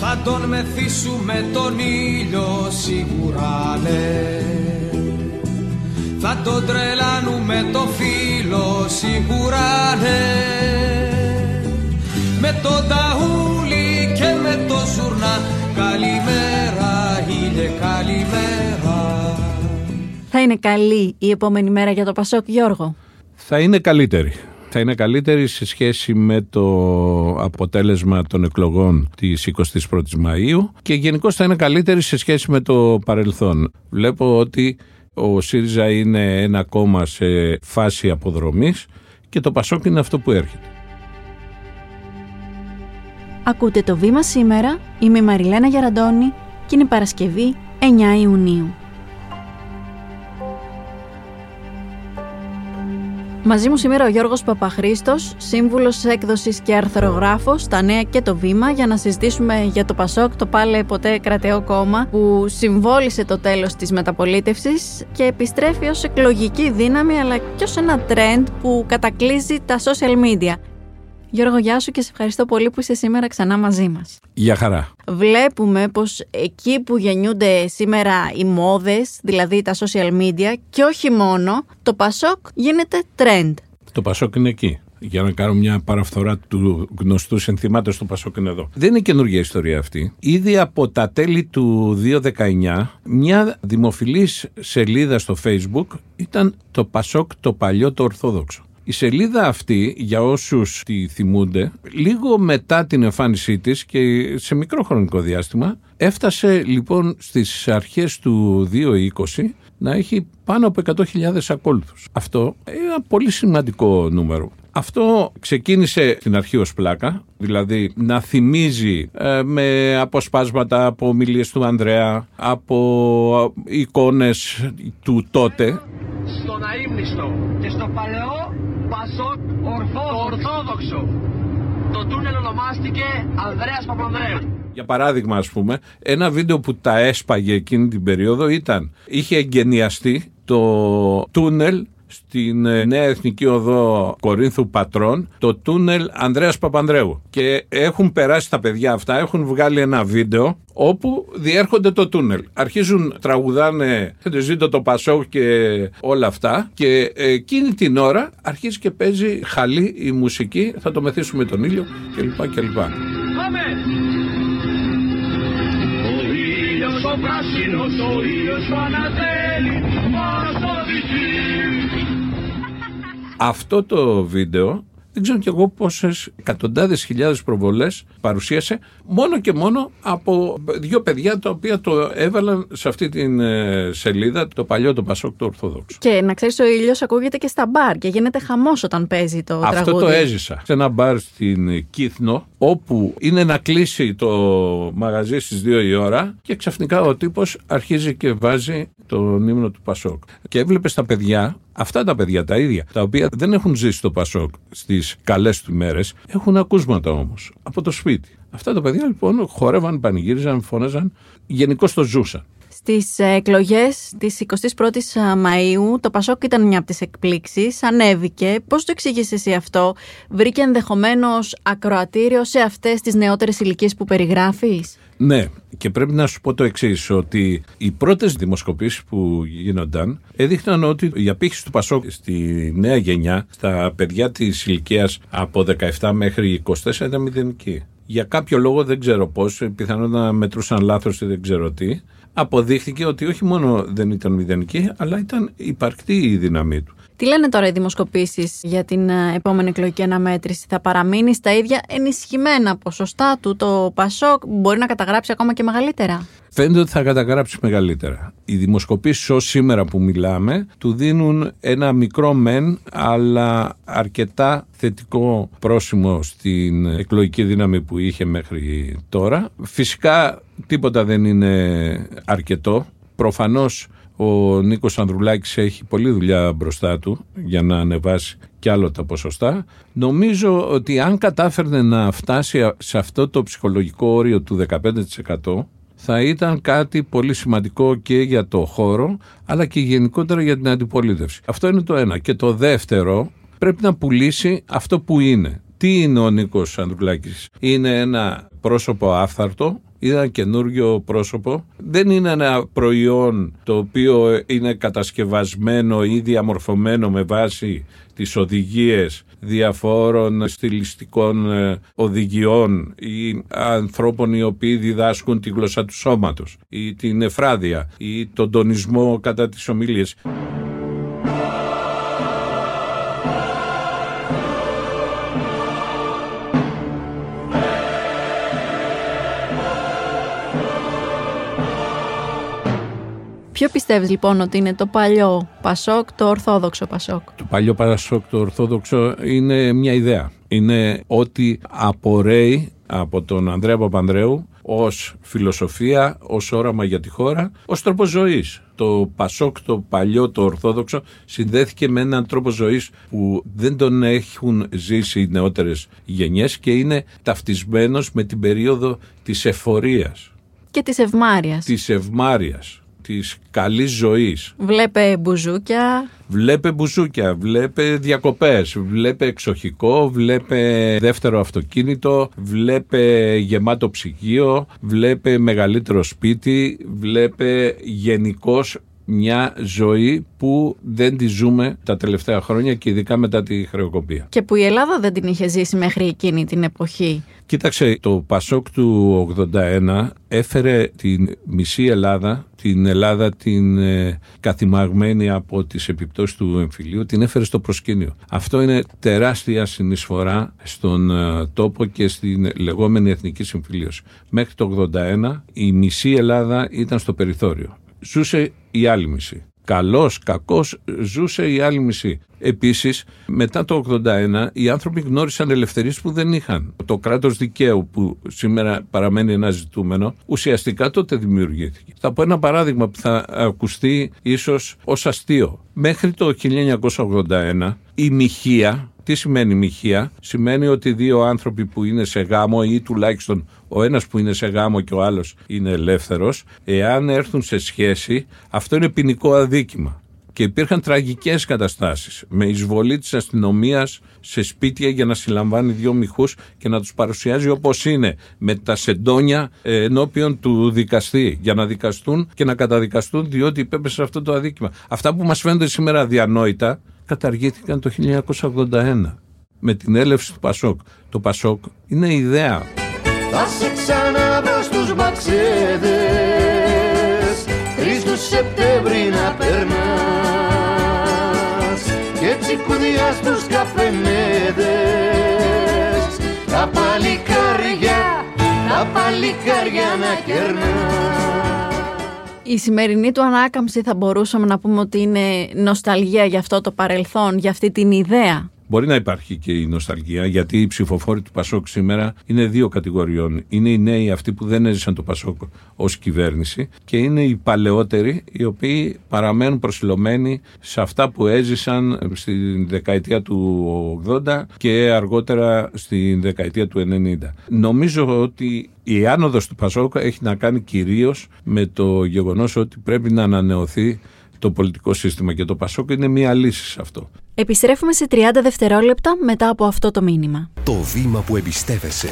Θα τον μεθύσουμε τον ήλιο σίγουρα ναι. Θα τον τρελάνουμε το φίλο σίγουρα ναι. Με το ταούλι και με το ζουρνά Καλημέρα ήλιε καλημέρα. Θα είναι καλή η επόμενη μέρα για το Πασόκ Γιώργο; Θα είναι καλύτερη θα είναι καλύτερη σε σχέση με το αποτέλεσμα των εκλογών της 21ης Μαΐου και γενικώς θα είναι καλύτερη σε σχέση με το παρελθόν. Βλέπω ότι ο ΣΥΡΙΖΑ είναι ένα κόμμα σε φάση αποδρομής και το ΠΑΣΟΚ είναι αυτό που έρχεται. Ακούτε το βήμα σήμερα, είμαι η Μαριλένα Γεραντώνη και είναι Παρασκευή 9 Ιουνίου. Μαζί μου σήμερα ο Γιώργος Παπαχρήστος, σύμβουλος έκδοσης και αρθρογράφος στα νέα και το βήμα για να συζητήσουμε για το ΠΑΣΟΚ, το πάλε ποτέ κρατεό κόμμα που συμβόλισε το τέλος της μεταπολίτευσης και επιστρέφει ως εκλογική δύναμη αλλά και ως ένα τρέντ που κατακλείζει τα social media. Γιώργο, γεια σου και σε ευχαριστώ πολύ που είσαι σήμερα ξανά μαζί μας. Για χαρά. Βλέπουμε πως εκεί που γεννιούνται σήμερα οι μόδες, δηλαδή τα social media και όχι μόνο, το Πασόκ γίνεται trend. Το Πασόκ είναι εκεί. Για να κάνω μια παραφθορά του γνωστού συνθήματος του Πασόκ είναι εδώ. Δεν είναι καινούργια ιστορία αυτή. Ήδη από τα τέλη του 2019, μια δημοφιλής σελίδα στο Facebook ήταν το Πασόκ το παλιό το Ορθόδοξο. Η σελίδα αυτή, για όσους τη θυμούνται, λίγο μετά την εμφάνισή της και σε μικρό χρονικό διάστημα, έφτασε λοιπόν στις αρχές του 2020 να έχει πάνω από 100.000 ακόλουθους. Αυτό είναι ένα πολύ σημαντικό νούμερο. Αυτό ξεκίνησε στην αρχή ως πλάκα, δηλαδή να θυμίζει ε, με αποσπάσματα από ομιλίες του Ανδρέα, από εικόνες του τότε. Στον αείμνηστο και στο παλαιό Πασόκ Ορθόδοξος. Το τούνελ ονομάστηκε Ανδρέας Παπανδρέου. Για παράδειγμα, ας πούμε, ένα βίντεο που τα έσπαγε εκείνη την περίοδο ήταν, είχε εγκαινιαστεί το τούνελ στην ε, Νέα Εθνική Οδό Κορίνθου Πατρών το τούνελ Ανδρέας Παπανδρέου και έχουν περάσει τα παιδιά αυτά, έχουν βγάλει ένα βίντεο όπου διέρχονται το τούνελ. Αρχίζουν, τραγουδάνε ζήτω το Πασόκ και όλα αυτά και εκείνη την ώρα αρχίζει και παίζει χαλή η μουσική, θα το μεθύσουμε τον ήλιο κλπ. κλπ. Πάμε! Ο ήλιος ο πράσινος, ο ήλιος ο ανατέλει, μας αυτό το βίντεο δεν ξέρω κι εγώ πόσες εκατοντάδες χιλιάδες προβολές παρουσίασε μόνο και μόνο από δύο παιδιά τα οποία το έβαλαν σε αυτή την ε, σελίδα, το παλιό το Πασόκ του Ορθόδοξου. Και να ξέρεις, ο ήλιος ακούγεται και στα μπαρ και γίνεται χαμός όταν παίζει το Αυτό τραγούδι. το έζησα σε ένα μπαρ στην Κύθνο, όπου είναι να κλείσει το μαγαζί στις 2 η ώρα και ξαφνικά ο τύπος αρχίζει και βάζει τον ύμνο του Πασόκ. Και έβλεπες τα παιδιά Αυτά τα παιδιά τα ίδια, τα οποία δεν έχουν ζήσει το Πασόκ στις καλές του μέρες, έχουν ακούσματα όμως από το σπίτι. Αυτά τα παιδιά λοιπόν χόρευαν, πανηγύριζαν, φώναζαν, γενικώς το ζούσαν. Στις εκλογές της 21η Μαου, το Πασόκ ήταν μια από τις εκπλήξεις. Ανέβηκε. Πώς το εξήγησες εσύ αυτό, Βρήκε ενδεχομένως ακροατήριο σε αυτές τις νεότερες ηλικίες που περιγράφεις; Ναι, και πρέπει να σου πω το εξής, ότι οι πρώτες δημοσκοπήσεις που γίνονταν έδειχναν ότι η απήχηση του Πασόκ στη νέα γενιά, στα παιδιά της ηλικίας από 17 μέχρι 24 ήταν μηδενική. Για κάποιο λόγο δεν ξέρω πώς, πιθανόν να μετρούσαν λάθος ή δεν ξέρω τι, αποδείχθηκε ότι όχι μόνο δεν ήταν μηδενική, αλλά ήταν υπαρκτή η δύναμή του. Τι λένε τώρα οι δημοσκοπήσεις για την ε, επόμενη εκλογική αναμέτρηση, Θα παραμείνει στα ίδια ενισχυμένα ποσοστά του το Πασόκ, μπορεί να καταγράψει ακόμα και μεγαλύτερα; Φαίνεται ότι θα καταγράψει μεγαλύτερα. Οι δημοσκοπήσεις ως σήμερα που μιλάμε του δίνουν ένα μικρό μεν, αλλά αρκετά θετικό πρόσημο στην εκλογική δύναμη που είχε μέχρι τώρα. Φυσικά τίποτα δεν είναι αρκετό. Προφανώς ο Νίκος Ανδρουλάκης έχει πολλή δουλειά μπροστά του για να ανεβάσει κι άλλο τα ποσοστά. Νομίζω ότι αν κατάφερνε να φτάσει σε αυτό το ψυχολογικό όριο του 15% θα ήταν κάτι πολύ σημαντικό και για το χώρο αλλά και γενικότερα για την αντιπολίτευση. Αυτό είναι το ένα. Και το δεύτερο πρέπει να πουλήσει αυτό που είναι Τι είναι ο Νίκος Ανδρουλάκης; Είναι ένα πρόσωπο άφθαρτο, είναι ένα καινούργιο πρόσωπο. Δεν είναι ένα προϊόν το οποίο είναι κατασκευασμένο ή διαμορφωμένο με βάση τις οδηγίες διαφόρων στιλιστικών ε, οδηγιών ή ανθρώπων οι οποίοι διδάσκουν τη γλώσσα του σώματος ή την εφράδια ή τον τονισμό κατά τις ομιλίες. Ποιο πιστεύεις λοιπόν ότι είναι το παλιό Πασόκ, το ορθόδοξο Πασόκ; Το παλιό Πασόκ, το ορθόδοξο είναι μια ιδέα. Είναι ότι απορρέει από τον Ανδρέα Παπανδρέου ως φιλοσοφία, ως όραμα για τη χώρα, ως τρόπο ζωής. Το Πασόκ, το παλιό, το ορθόδοξο, συνδέθηκε με έναν τρόπο ζωής που δεν τον έχουν ζήσει οι νεότερες γενιές και είναι ταυτισμένος με την περίοδο της εφορίας. Και της ευμάρειας. Της ευμάρειας της καλής ζωής. Βλέπε μπουζούκια. Βλέπε μπουζούκια, βλέπε διακοπές, βλέπε εξοχικό, βλέπε δεύτερο αυτοκίνητο, βλέπε γεμάτο ψυγείο, βλέπε μεγαλύτερο σπίτι, βλέπε γενικώς μια ζωή που δεν τη ζούμε τα τελευταία χρόνια και ειδικά μετά τη χρεοκοπία. Και που η Ελλάδα δεν την είχε ζήσει μέχρι εκείνη την εποχή. Κοίταξε, το Πασόκ του 81 έφερε την μισή Ελλάδα, την Ελλάδα την ε, καθημαγμένη από τις επιπτώσεις του εμφυλίου, την έφερε στο προσκήνιο. Αυτό είναι τεράστια συνεισφορά στον ε, τόπο και στην λεγόμενη εθνική συμφιλίωση. Μέχρι το 81 η μισή Ελλάδα ήταν στο περιθώριο. Ζούσε η άλλη μισή. Καλός, κακός, ζούσε η άλλη μισή. Επίσης, μετά το 81, οι άνθρωποι γνώρισαν ελευθερίες που δεν είχαν. Το κράτος δικαίου που σήμερα παραμένει ένα ζητούμενο, ουσιαστικά τότε δημιουργήθηκε. Θα πω ένα παράδειγμα που θα ακουστεί ίσως ως αστείο. Μέχρι το 1981, η μοιχεία τι σημαίνει μοιχεία, σημαίνει ότι δύο άνθρωποι που είναι σε γάμο ή τουλάχιστον ο ένας που είναι σε γάμο και ο άλλος είναι ελεύθερος, εάν έρθουν σε σχέση, αυτό είναι ποινικό αδίκημα. Και υπήρχαν τραγικές καταστάσεις με εισβολή της αστυνομίας σε σπίτια για να συλλαμβάνει δύο μυχούς και να τους παρουσιάζει όπως είναι με τα σεντόνια ε, ενώπιον του δικαστή για να δικαστούν και να καταδικαστούν διότι υπέπεσε αυτό το αδίκημα. Αυτά που μας φαίνονται σήμερα διανόητα καταργήθηκαν το 1981 με την έλευση του Πασόκ. Το Πασόκ είναι ιδέα. Θα σε ξαναβρω στους μπαξέδες Τρεις του Σεπτέμβρη να περνάς Και έτσι κουδιά στους καφενέδες Τα παλικάρια, τα παλικάρια να κερνάς η σημερινή του ανάκαμψη θα μπορούσαμε να πούμε ότι είναι νοσταλγία για αυτό το παρελθόν, για αυτή την ιδέα. Μπορεί να υπάρχει και η νοσταλγία, γιατί οι ψηφοφόροι του Πασόκ σήμερα είναι δύο κατηγοριών. Είναι οι νέοι αυτοί που δεν έζησαν το Πασόκ ως κυβέρνηση και είναι οι παλαιότεροι οι οποίοι παραμένουν προσιλωμένοι σε αυτά που έζησαν στην δεκαετία του 80 και αργότερα στην δεκαετία του 90. Νομίζω ότι η άνοδος του Πασόκ έχει να κάνει κυρίως με το γεγονός ότι πρέπει να ανανεωθεί το πολιτικό σύστημα και το Πασόκ είναι μια λύση σε αυτό. Επιστρέφουμε σε 30 δευτερόλεπτα μετά από αυτό το μήνυμα. Το βήμα που εμπιστεύεσαι.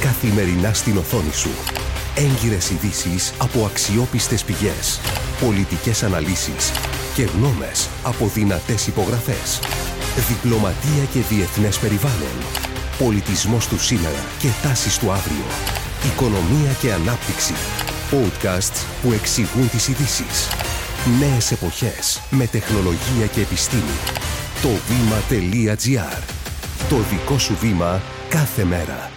Καθημερινά στην οθόνη σου. Έγκυρες ειδήσεις από αξιόπιστες πηγές. Πολιτικές αναλύσεις και γνώμες από δυνατές υπογραφές. Διπλωματία και διεθνές περιβάλλον. Πολιτισμός του σήμερα και τάσεις του αύριο. Οικονομία και ανάπτυξη. Podcasts που εξηγούν τις ειδήσεις. Νέες εποχές με τεχνολογία και επιστήμη. Το βήμα.gr. Το δικό σου βήμα κάθε μέρα.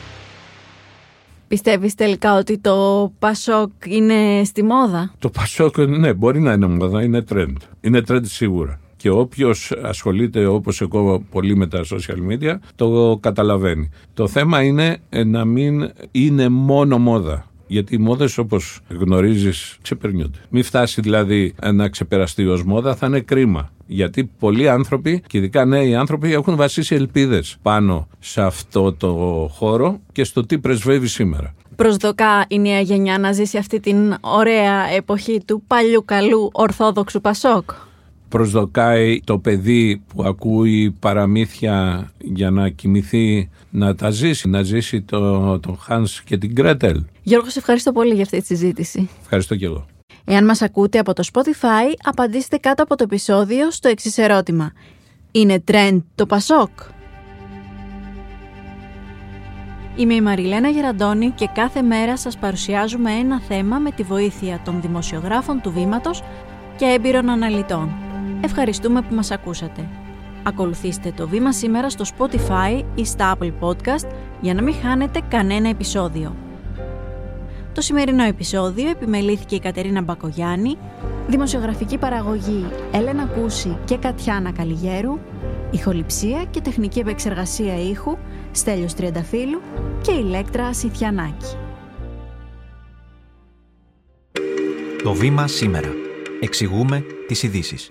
Πιστεύεις τελικά ότι το Πασόκ είναι στη μόδα; Το Πασόκ, ναι, μπορεί να είναι μόδα, είναι trend. Είναι trend σίγουρα. Και όποιος ασχολείται όπως εγώ πολύ με τα social media, το καταλαβαίνει. Το θέμα είναι ε, να μην είναι μόνο μόδα. Γιατί οι μόδες, όπως γνωρίζεις, ξεπερνιούνται. Μην φτάσει δηλαδή να ξεπεραστεί ως μόδα, θα είναι κρίμα. Γιατί πολλοί άνθρωποι, και ειδικά νέοι άνθρωποι, έχουν βασίσει ελπίδες πάνω σε αυτό το χώρο και στο τι πρεσβεύει σήμερα. Προσδοκά η νέα γενιά να ζήσει αυτή την ωραία εποχή του παλιού καλού Ορθόδοξου Πασόκ; προσδοκάει το παιδί που ακούει παραμύθια για να κοιμηθεί να τα ζήσει, να ζήσει το, τον Χάνς και την Κρέτελ. Γιώργο, σε ευχαριστώ πολύ για αυτή τη συζήτηση. Ευχαριστώ και εγώ. Εάν μας ακούτε από το Spotify, απαντήστε κάτω από το επεισόδιο στο εξής ερώτημα. Είναι trend το Πασόκ; Είμαι η Μαριλένα Γεραντώνη και κάθε μέρα σας παρουσιάζουμε ένα θέμα με τη βοήθεια των δημοσιογράφων του Βήματος και έμπειρων αναλυτών. Ευχαριστούμε που μας ακούσατε. Ακολουθήστε το Βήμα σήμερα στο Spotify ή στα Apple Podcast για να μην χάνετε κανένα επεισόδιο. Το σημερινό επεισόδιο επιμελήθηκε η Κατερίνα Μπακογιάννη, δημοσιογραφική παραγωγή Έλενα Κούση και Κατιάνα Καλιγέρου, ηχοληψία και τεχνική επεξεργασία ήχου Στέλιος Τριανταφύλου και Ηλέκτρα Σιθιανάκη. Το βήμα σήμερα. Εξηγούμε τις ειδήσεις.